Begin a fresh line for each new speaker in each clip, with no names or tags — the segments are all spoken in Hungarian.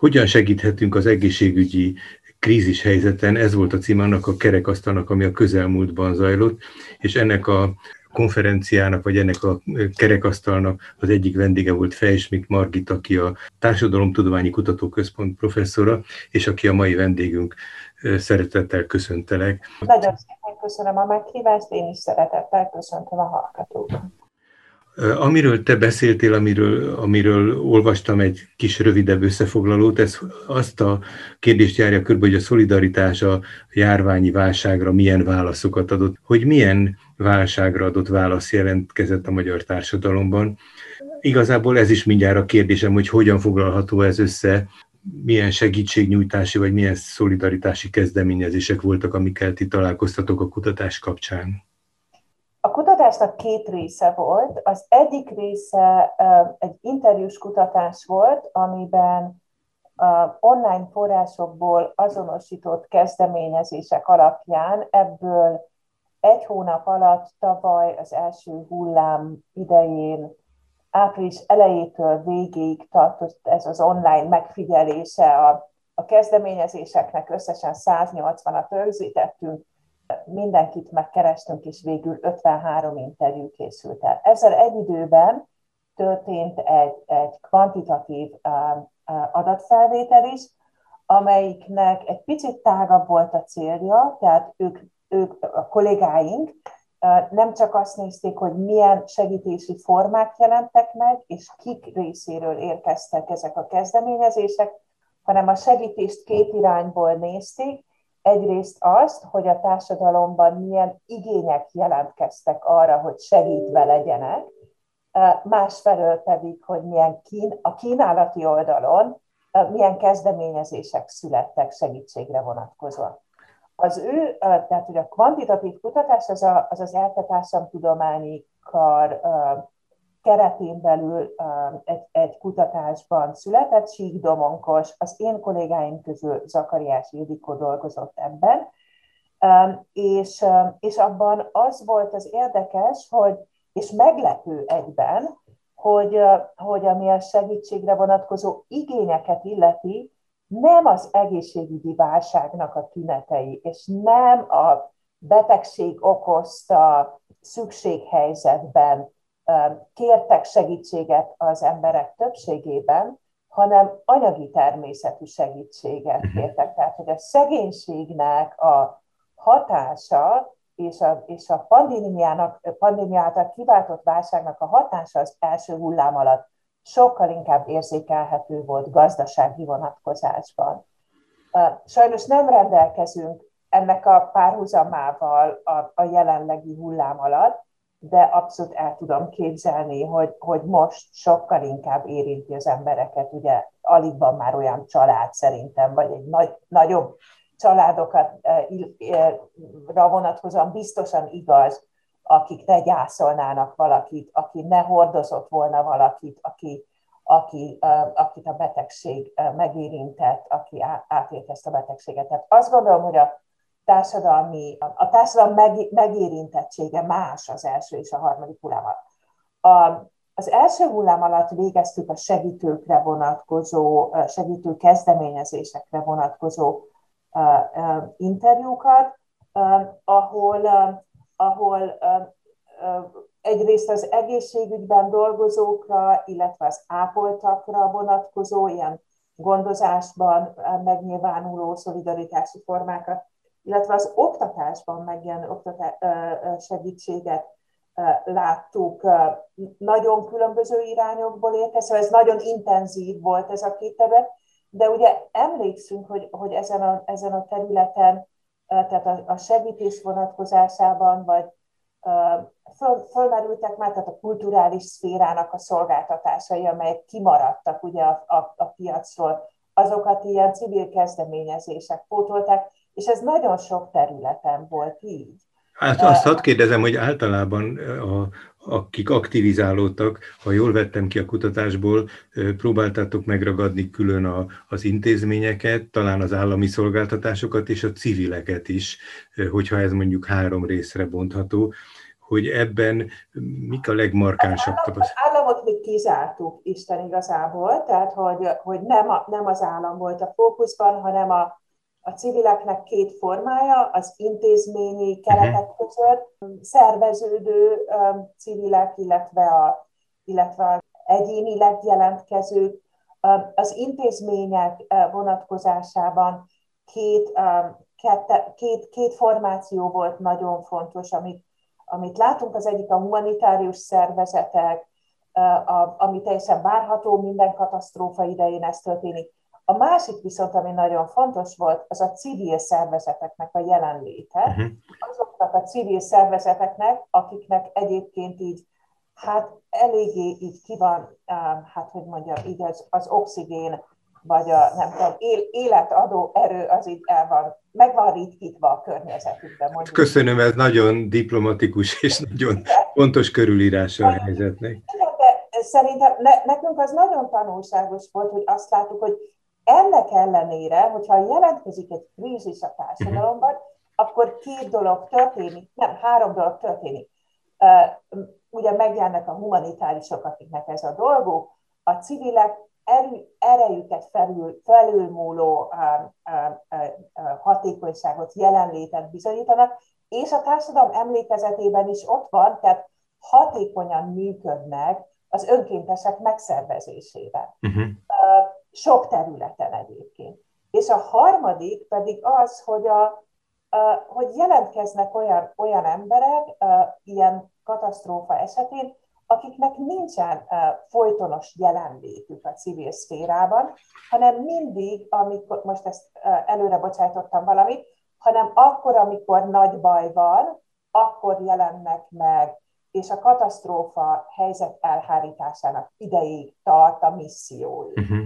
hogyan segíthetünk az egészségügyi krízis helyzeten, ez volt a cím annak a kerekasztalnak, ami a közelmúltban zajlott, és ennek a konferenciának, vagy ennek a kerekasztalnak az egyik vendége volt Fejsmik Margit, aki a Társadalomtudományi Kutatóközpont professzora, és aki a mai vendégünk. Szeretettel köszöntelek.
Nagyon szépen köszönöm a meghívást, én is szeretettel köszöntöm a hallgatókat.
Amiről te beszéltél, amiről, amiről olvastam egy kis rövidebb összefoglalót, ez azt a kérdést járja körbe, hogy a szolidaritás a járványi válságra milyen válaszokat adott, hogy milyen válságra adott válasz jelentkezett a magyar társadalomban. Igazából ez is mindjárt a kérdésem, hogy hogyan foglalható ez össze, milyen segítségnyújtási vagy milyen szolidaritási kezdeményezések voltak, amikkel ti találkoztatok a kutatás kapcsán.
Kutatásnak két része volt. Az egyik része egy interjús kutatás volt, amiben online forrásokból azonosított kezdeményezések alapján ebből egy hónap alatt tavaly az első hullám idején április elejétől végéig tartott ez az online megfigyelése a, a kezdeményezéseknek, összesen 180-at rögzítettünk, mindenkit megkerestünk, és végül 53 interjú készült el. Ezzel egy időben történt egy, egy kvantitatív adatfelvétel is, amelyiknek egy picit tágabb volt a célja, tehát ők, ők a kollégáink nem csak azt nézték, hogy milyen segítési formák jelentek meg, és kik részéről érkeztek ezek a kezdeményezések, hanem a segítést két irányból nézték, egyrészt azt, hogy a társadalomban milyen igények jelentkeztek arra, hogy segítve legyenek, másfelől pedig, hogy milyen kín, a kínálati oldalon milyen kezdeményezések születtek segítségre vonatkozóan. Az ő, tehát hogy a kvantitatív kutatás az a, az, az eltetársamtudományi kar keretén belül egy, egy kutatásban született, Sík Domonkos, az én kollégáim közül Zakariás Ildikó dolgozott ebben, és, és abban az volt az érdekes, hogy, és meglepő egyben, hogy, hogy ami a segítségre vonatkozó igényeket illeti, nem az egészségügyi válságnak a tünetei, és nem a betegség okozta szükséghelyzetben kértek segítséget az emberek többségében, hanem anyagi természetű segítséget mhm. kértek. Tehát, hogy a szegénységnek a hatása és a, és a pandémiának, pandémia által kiváltott válságnak a hatása az első hullám alatt sokkal inkább érzékelhető volt gazdasági vonatkozásban. Sajnos nem rendelkezünk ennek a párhuzamával a, a jelenlegi hullám alatt, de abszolút el tudom képzelni, hogy, hogy most sokkal inkább érinti az embereket, ugye alig van már olyan család szerintem, vagy egy nagy, nagyobb családokat eh, eh, vonatkozóan biztosan igaz, akik ne gyászolnának valakit, aki ne hordozott volna valakit, aki, aki, eh, akit a betegség megérintett, aki átélt ezt a betegséget. Tehát azt gondolom, hogy a társadalmi, a társadalom meg, megérintettsége más az első és a harmadik hullám alatt. A, az első hullám alatt végeztük a segítőkre vonatkozó, segítő kezdeményezésekre vonatkozó uh, uh, interjúkat, uh, ahol, ahol egyrészt az egészségügyben dolgozókra, illetve az ápoltakra vonatkozó, ilyen gondozásban megnyilvánuló szolidaritási formákat illetve az oktatásban megjelenő oktatá- segítséget láttuk nagyon különböző irányokból érkezve, ez nagyon intenzív volt ez a két terület, de ugye emlékszünk, hogy, hogy ezen, a, ezen a területen, tehát a, a segítés vonatkozásában, vagy föl, fölmerültek már, tehát a kulturális szférának a szolgáltatásai, amelyek kimaradtak ugye a, a, a piacról, azokat ilyen civil kezdeményezések pótolták, és ez nagyon sok területen volt így.
Hát azt hadd kérdezem, hogy általában a, akik aktivizálódtak, ha jól vettem ki a kutatásból, próbáltátok megragadni külön a, az intézményeket, talán az állami szolgáltatásokat és a civileket is, hogyha ez mondjuk három részre bontható, hogy ebben mik a legmarkánsabb
tapasztalatok? államot még kizártuk Isten igazából, tehát hogy, hogy nem, a, nem az állam volt a fókuszban, hanem a, a civileknek két formája, az intézményi keretek mhm. között szerveződő um, civilek, illetve a, illetve a egyénileg jelentkezők. Um, az intézmények uh, vonatkozásában két, um, kette, két, két formáció volt nagyon fontos, amit, amit látunk. Az egyik a humanitárius szervezetek, uh, a, ami teljesen várható, minden katasztrófa idején ez történik a másik viszont, ami nagyon fontos volt, az a civil szervezeteknek a jelenléte. Uh-huh. Azoknak a civil szervezeteknek, akiknek egyébként így, hát eléggé így ki van, hát hogy mondjam, így az, az oxigén, vagy a nem tudom, él, életadó erő az így el van, meg van ritkítva a környezetükben.
Mondjuk. Köszönöm, ez nagyon diplomatikus és nagyon pontos körülírása a helyzetnek.
De szerintem ne, nekünk az nagyon tanulságos volt, hogy azt láttuk, hogy ennek ellenére, hogyha jelentkezik egy krízis a társadalomban, akkor két dolog történik, nem, három dolog történik. Ugye megjelennek a humanitárisok, akiknek ez a dolguk, a civilek erő, erejüket felül, felülmúló hatékonyságot, jelenlétet bizonyítanak, és a társadalom emlékezetében is ott van, tehát hatékonyan működnek az önkéntesek megszervezésében. Uh-huh sok területen egyébként. És a harmadik pedig az, hogy, a, hogy jelentkeznek olyan, olyan emberek ilyen katasztrófa esetén, akiknek nincsen folytonos jelenlétük a civil szférában, hanem mindig, amikor, most ezt előre bocsájtottam valamit, hanem akkor, amikor nagy baj van, akkor jelennek meg, és a katasztrófa helyzet elhárításának ideig tart a missziójuk. Uh-huh.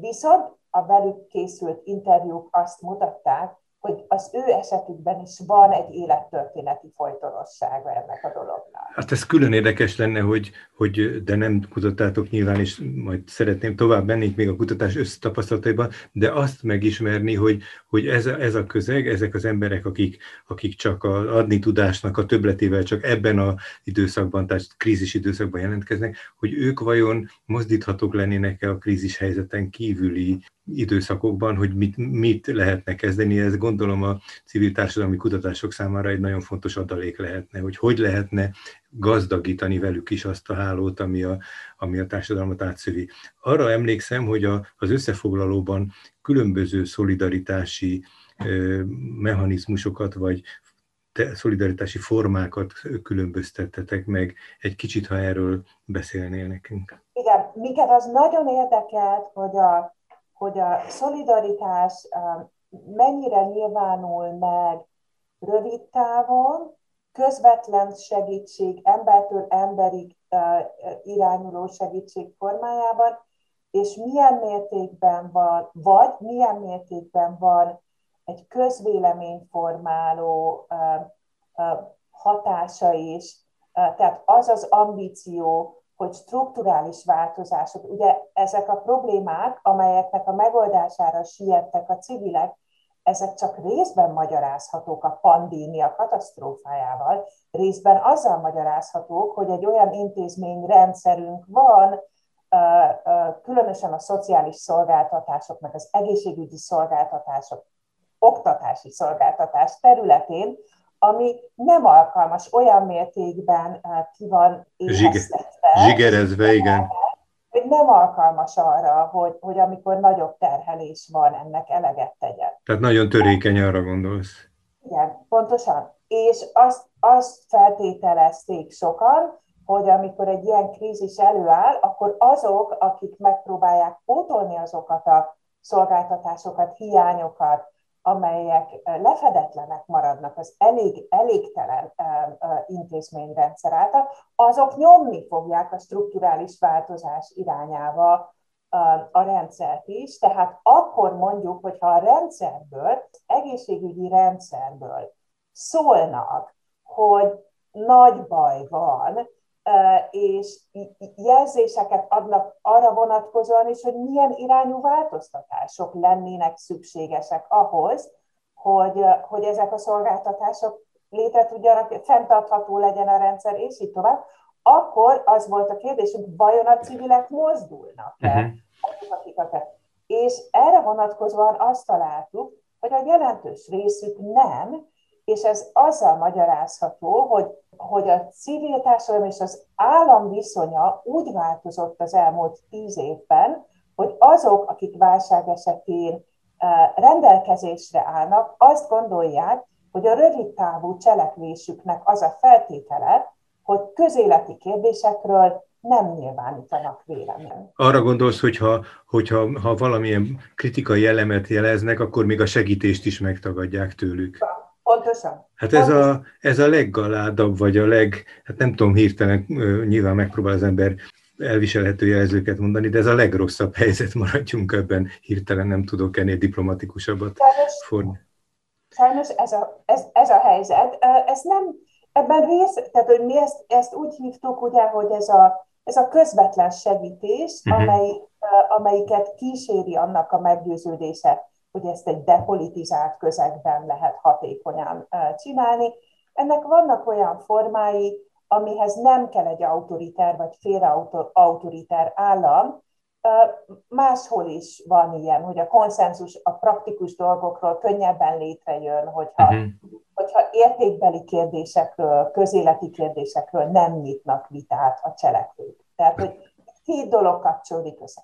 Viszont a velük készült interjúk azt mutatták, hogy az ő esetükben is van egy élettörténeti folytonossága ennek a dolognak.
Hát ez külön érdekes lenne, hogy, hogy de nem kutattátok nyilván, és majd szeretném tovább mennék még a kutatás összetapasztalataiban, de azt megismerni, hogy, hogy ez, a, ez a közeg, ezek az emberek, akik, akik csak a adni tudásnak a többletével csak ebben a időszakban, tehát krízis időszakban jelentkeznek, hogy ők vajon mozdíthatók lennének-e a krízis helyzeten kívüli időszakokban, hogy mit, mit lehetne kezdeni, ez gondolom a civil társadalmi kutatások számára egy nagyon fontos adalék lehetne, hogy hogy lehetne gazdagítani velük is azt a hálót, ami a, ami a társadalmat átszövi. Arra emlékszem, hogy a, az összefoglalóban különböző szolidaritási mechanizmusokat vagy szolidaritási formákat különböztettetek meg. Egy kicsit, ha erről beszélnél nekünk.
Igen, minket az nagyon érdekelt, hogy a hogy a szolidaritás mennyire nyilvánul meg rövid távon, közvetlen segítség, embertől emberig irányuló segítség formájában, és milyen mértékben van, vagy milyen mértékben van egy közvéleményformáló hatása is, tehát az az ambíció, hogy strukturális változások, ugye ezek a problémák, amelyeknek a megoldására siettek a civilek, ezek csak részben magyarázhatók a pandémia katasztrófájával, részben azzal magyarázhatók, hogy egy olyan intézményrendszerünk van, különösen a szociális szolgáltatások, meg az egészségügyi szolgáltatások, oktatási szolgáltatás területén, ami nem alkalmas olyan mértékben ki van
éheztetve. Zsigerezve, igen.
Hogy nem alkalmas arra, hogy, hogy amikor nagyobb terhelés van, ennek eleget tegyen.
Tehát nagyon törékeny arra gondolsz.
Igen, pontosan. És azt, azt feltételezték sokan, hogy amikor egy ilyen krízis előáll, akkor azok, akik megpróbálják pótolni azokat a szolgáltatásokat, hiányokat, amelyek lefedetlenek maradnak az elég, elégtelen intézményrendszer által, azok nyomni fogják a strukturális változás irányába a rendszert is. Tehát akkor mondjuk, hogyha a rendszerből, az egészségügyi rendszerből szólnak, hogy nagy baj van, és jelzéseket adnak arra vonatkozóan is, hogy milyen irányú változtatások lennének szükségesek ahhoz, hogy, hogy ezek a szolgáltatások létre tudjanak, fenntartható legyen a rendszer, és így tovább, akkor az volt a kérdésünk, vajon a civilek mozdulnak-e? Uh-huh. És erre vonatkozóan azt találtuk, hogy a jelentős részük nem, és ez azzal magyarázható, hogy, hogy a civil társadalom és az állam viszonya úgy változott az elmúlt tíz évben, hogy azok, akik válság esetén eh, rendelkezésre állnak, azt gondolják, hogy a rövid távú cselekvésüknek az a feltétele, hogy közéleti kérdésekről nem nyilvánítanak véleményt.
Arra gondolsz, hogy ha, hogyha, ha valamilyen kritikai elemet jeleznek, akkor még a segítést is megtagadják tőlük.
Pontosan.
Hát ez a, ez a leggaládabb, vagy a leg, hát nem tudom hirtelen, nyilván megpróbál az ember elviselhető jelzőket mondani, de ez a legrosszabb helyzet, maradjunk ebben, hirtelen nem tudok ennél diplomatikusabbat
fordni. Sajnos ez a, ez, ez a helyzet. Ez nem, ebben rész, tehát hogy mi ezt, ezt úgy hívtuk, ugye, hogy ez a, ez a közvetlen segítés, uh-huh. amely, amelyiket kíséri annak a meggyőződése, hogy ezt egy depolitizált közegben lehet hatékonyan csinálni. Ennek vannak olyan formái, amihez nem kell egy autoriter vagy félautoriter állam, Máshol is van ilyen, hogy a konszenzus a praktikus dolgokról könnyebben létrejön, hogyha, uh-huh. hogyha értékbeli kérdésekről, közéleti kérdésekről nem nyitnak vitát a cselekvők. Tehát, hogy két dolog kapcsolódik össze.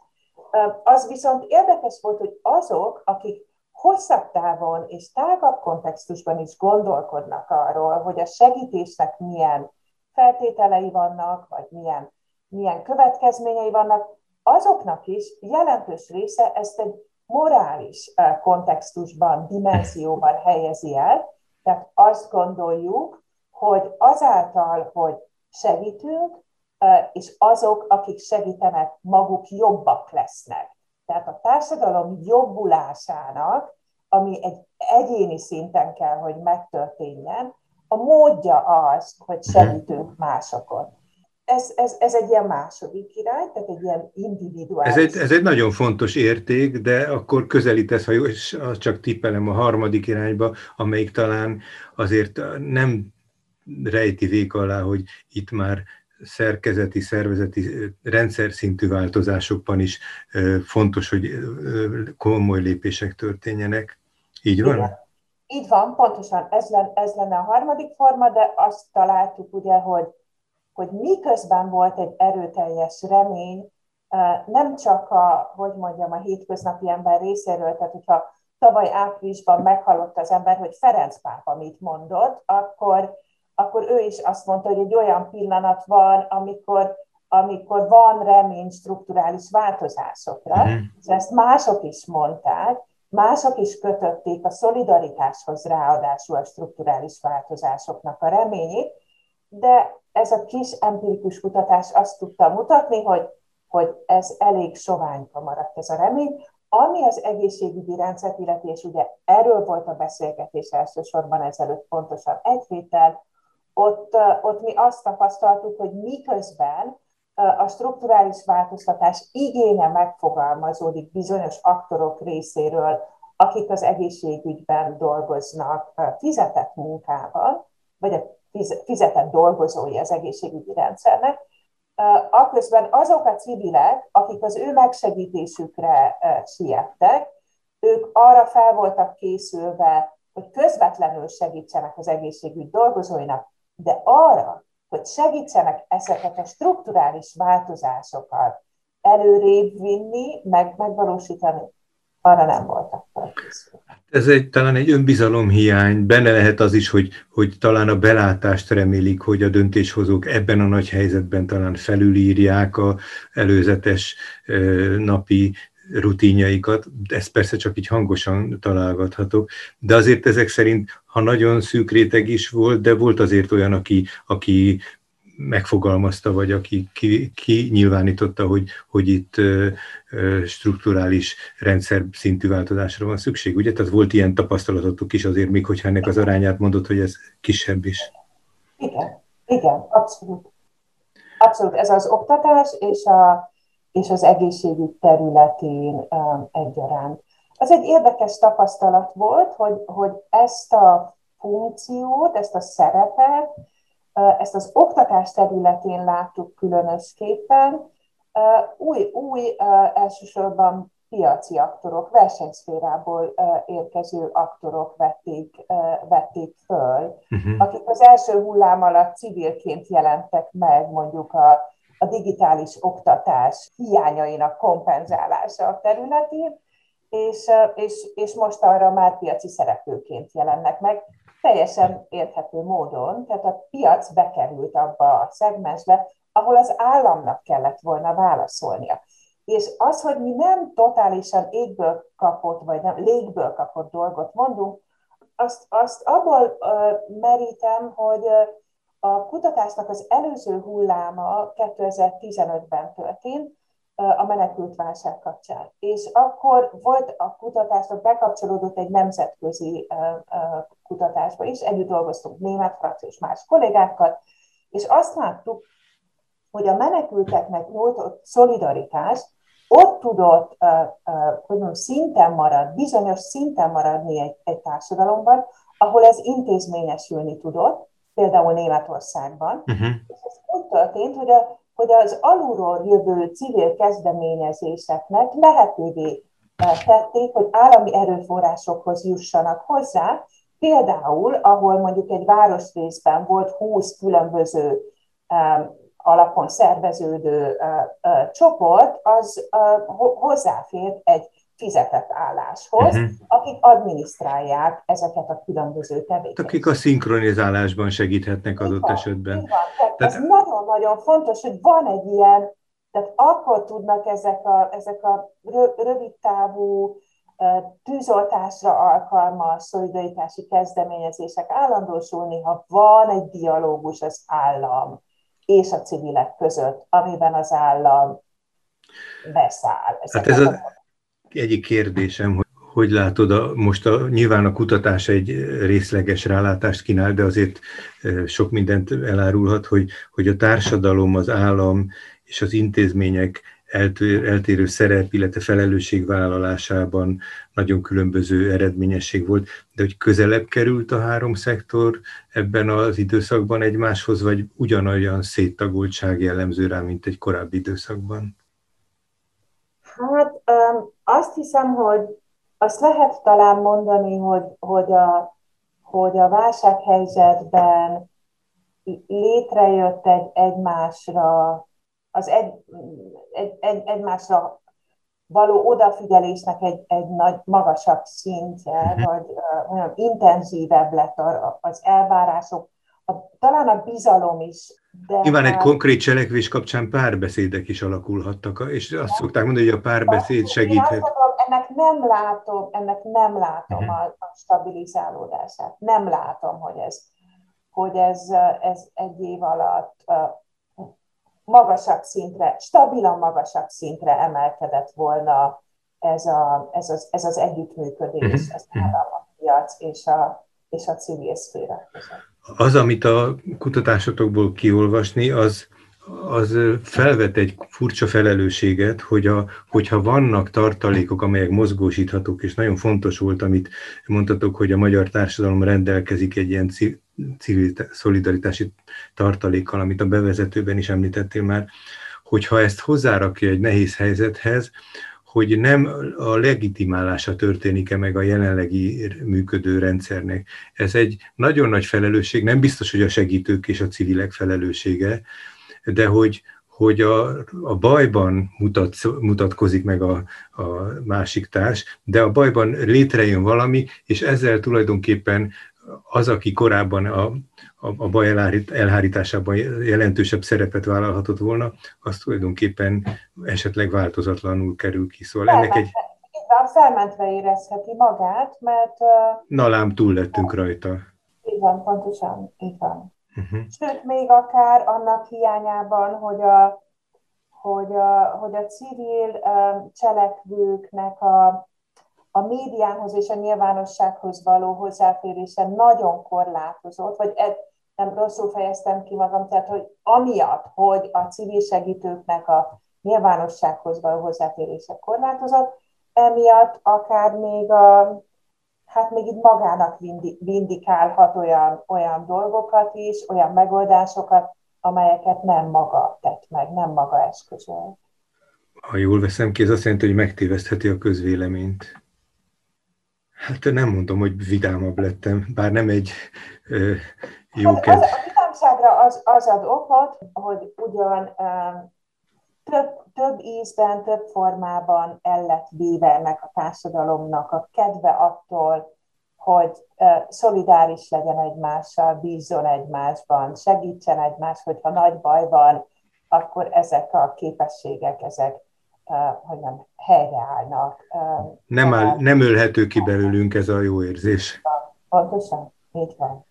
Az viszont érdekes volt, hogy azok, akik hosszabb távon és tágabb kontextusban is gondolkodnak arról, hogy a segítésnek milyen feltételei vannak, vagy milyen, milyen következményei vannak, azoknak is jelentős része ezt egy morális kontextusban, dimenzióban helyezi el, tehát azt gondoljuk, hogy azáltal, hogy segítünk, és azok, akik segítenek, maguk jobbak lesznek. Tehát a társadalom jobbulásának, ami egy egyéni szinten kell, hogy megtörténjen, a módja az, hogy mhm. segítünk másokon ez, ez, ez egy ilyen második irány, tehát egy ilyen individuális.
Ez egy, ez egy nagyon fontos érték, de akkor közelítesz, ha jó, és csak tippelem a harmadik irányba, amelyik talán azért nem rejti vék alá, hogy itt már szerkezeti, szervezeti, rendszer szintű változásokban is fontos, hogy komoly lépések történjenek. Így van? Igen.
Így van, pontosan ez lenne, ez lenne a harmadik forma, de azt találtuk ugye, hogy hogy miközben volt egy erőteljes remény, nem csak a, hogy mondjam, a hétköznapi ember részéről, tehát hogyha tavaly áprilisban meghallott az ember, hogy Ferenc pápa mit mondott, akkor, akkor ő is azt mondta, hogy egy olyan pillanat van, amikor, amikor van remény strukturális változásokra, mm. és ezt mások is mondták, mások is kötötték a szolidaritáshoz ráadásul a strukturális változásoknak a reményét, de ez a kis empirikus kutatás azt tudta mutatni, hogy, hogy ez elég soványka maradt ez a remény, ami az egészségügyi rendszert illeti, és ugye erről volt a beszélgetés elsősorban ezelőtt pontosan egy héttel, ott, ott mi azt tapasztaltuk, hogy miközben a strukturális változtatás igénye megfogalmazódik bizonyos aktorok részéről, akik az egészségügyben dolgoznak fizetett munkával, vagy a fizetett dolgozói az egészségügyi rendszernek, aközben azok a civilek, akik az ő megsegítésükre siettek, ők arra fel voltak készülve, hogy közvetlenül segítsenek az egészségügy dolgozóinak, de arra, hogy segítsenek ezeket a strukturális változásokat előrébb vinni, meg megvalósítani, arra nem voltak felkészülve.
Ez egy, talán egy önbizalomhiány, benne lehet az is, hogy, hogy talán a belátást remélik, hogy a döntéshozók ebben a nagy helyzetben talán felülírják a előzetes napi rutinjaikat, ez persze csak így hangosan találgathatok, de azért ezek szerint, ha nagyon szűk réteg is volt, de volt azért olyan, aki, aki megfogalmazta, vagy aki ki, ki nyilvánította, hogy, hogy itt strukturális rendszer szintű változásra van szükség, ugye? Tehát volt ilyen tapasztalatotok is azért, még hogyha ennek az arányát mondott, hogy ez kisebb is.
Igen, igen, abszolút. Abszolút, ez az oktatás és, a, és az egészségügy területén egyaránt. Az egy érdekes tapasztalat volt, hogy, hogy ezt a funkciót, ezt a szerepet ezt az oktatás területén láttuk különösképpen, új, új elsősorban piaci aktorok, versenyszférából érkező aktorok vették, vették föl, uh-huh. akik az első hullám alatt civilként jelentek meg mondjuk a, a digitális oktatás hiányainak kompenzálása területén, és, és, és most arra már piaci szereplőként jelennek meg, teljesen érthető módon, tehát a piac bekerült abba a szegmensbe, ahol az államnak kellett volna válaszolnia. És az, hogy mi nem totálisan égből kapott, vagy nem légből kapott dolgot mondunk, azt, azt abból uh, merítem, hogy uh, a kutatásnak az előző hulláma 2015-ben történt, a menekült válság kapcsán. És akkor volt a kutatásnak bekapcsolódott egy nemzetközi kutatásba is, együtt dolgoztunk német, francia és más kollégákkal, és azt láttuk, hogy a menekülteknek nyújtott szolidaritás ott tudott, hogy mondjam, szinten marad, bizonyos szinten maradni egy, egy társadalomban, ahol ez intézményesülni tudott, például Németországban. Uh-huh. És ez úgy történt, hogy, a, hogy az alulról jövő civil kezdeményezéseknek lehetővé tették, hogy állami erőforrásokhoz jussanak hozzá, például, ahol mondjuk egy városrészben volt 20 különböző alapon szerveződő csoport, az hozzáfért egy fizetett álláshoz, uh-huh. akik adminisztrálják ezeket a különböző tevékenységeket.
Akik a szinkronizálásban segíthetnek adott van, esetben.
Tehát tehát... Ez nagyon-nagyon fontos, hogy van egy ilyen, tehát akkor tudnak ezek a, ezek a rövid távú tűzoltásra alkalmas szolidaritási kezdeményezések állandósulni, ha van egy dialógus az állam és a civilek között, amiben az állam beszáll.
Hát ez az egyik kérdésem, hogy hogy látod, a, most a, nyilván a kutatás egy részleges rálátást kínál, de azért sok mindent elárulhat, hogy, hogy a társadalom, az állam és az intézmények eltérő szerep, illetve felelősségvállalásában nagyon különböző eredményesség volt, de hogy közelebb került a három szektor ebben az időszakban egymáshoz, vagy ugyanolyan széttagoltság jellemző rá, mint egy korábbi időszakban?
Hát azt hiszem, hogy azt lehet talán mondani, hogy, hogy, a, hogy a válsághelyzetben létrejött egy egymásra az egy, egy, egy, egymásra való odafigyelésnek egy, egy nagy, magasabb szintje, mhm. vagy uh, olyan intenzívebb lett az elvárások, a, talán a bizalom is.
De Nyilván egy konkrét cselekvés kapcsán párbeszédek is alakulhattak, és azt szokták mondani, hogy a párbeszéd segíthet. Mondom,
ennek nem látom, ennek nem látom uh-huh. a, a stabilizálódását. Nem látom, hogy ez, hogy ez, ez egy év alatt magasabb szintre, stabilan magasabb szintre emelkedett volna ez, a, ez, az, ez az együttműködés uh-huh. az állampiac és a, és a civil szféra között.
Az, amit a kutatásokból kiolvasni, az, az felvet egy furcsa felelősséget, hogy a, hogyha vannak tartalékok, amelyek mozgósíthatók, és nagyon fontos volt, amit mondtatok, hogy a magyar társadalom rendelkezik egy ilyen civil szolidaritási tartalékkal, amit a bevezetőben is említettél már, hogyha ezt hozzárakja egy nehéz helyzethez, hogy nem a legitimálása történik-e meg a jelenlegi működő rendszernek. Ez egy nagyon nagy felelősség, nem biztos, hogy a segítők és a civilek felelőssége, de hogy, hogy a, a bajban mutat, mutatkozik meg a, a másik társ, de a bajban létrejön valami, és ezzel tulajdonképpen az, aki korábban a, a, a baj elhárításában jelentősebb szerepet vállalhatott volna, az tulajdonképpen esetleg változatlanul kerül ki. Szóval ennek egy...
Van, felmentve érezheti magát, mert...
Na lám, túl lettünk rajta.
Így van, pontosan, így van. Uh-huh. Sőt, még akár annak hiányában, hogy a, hogy a, hogy a civil cselekvőknek a, a médiához és a nyilvánossághoz való hozzáférése nagyon korlátozott, vagy ed, nem rosszul fejeztem ki magam, tehát hogy amiatt, hogy a civil segítőknek a nyilvánossághoz való hozzáférése korlátozott, emiatt akár még a, hát még itt magának vindikálhat olyan, olyan dolgokat is, olyan megoldásokat, amelyeket nem maga tett meg, nem maga eszközölt.
Ha jól veszem ki, ez azt jelenti, hogy megtévesztheti a közvéleményt. Hát nem mondom, hogy vidámabb lettem, bár nem egy ö, jó hát
az, A vidámságra az, az ad okot, hogy ugyan um, több, több ízben, több formában el lett véve ennek a társadalomnak a kedve attól, hogy szolidáris legyen egymással, bízzon egymásban, segítsen egymás, hogyha nagy baj van, akkor ezek a képességek, ezek hogy nem helyreállnak.
Nem, áll, nem ölhető ki belőlünk ez a jó érzés.
Pontosan, így van.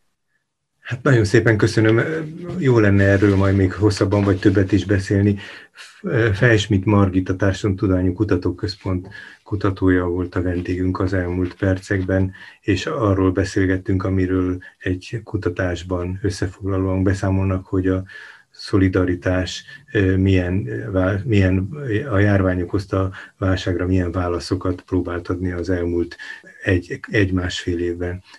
Hát nagyon szépen köszönöm. Jó lenne erről majd még hosszabban vagy többet is beszélni. Fejsmit Margit, a Társadalomtudományi Kutatóközpont kutatója volt a vendégünk az elmúlt percekben, és arról beszélgettünk, amiről egy kutatásban összefoglalóan beszámolnak, hogy a szolidaritás milyen, milyen a járvány okozta válságra milyen válaszokat próbált adni az elmúlt egy, egy évben.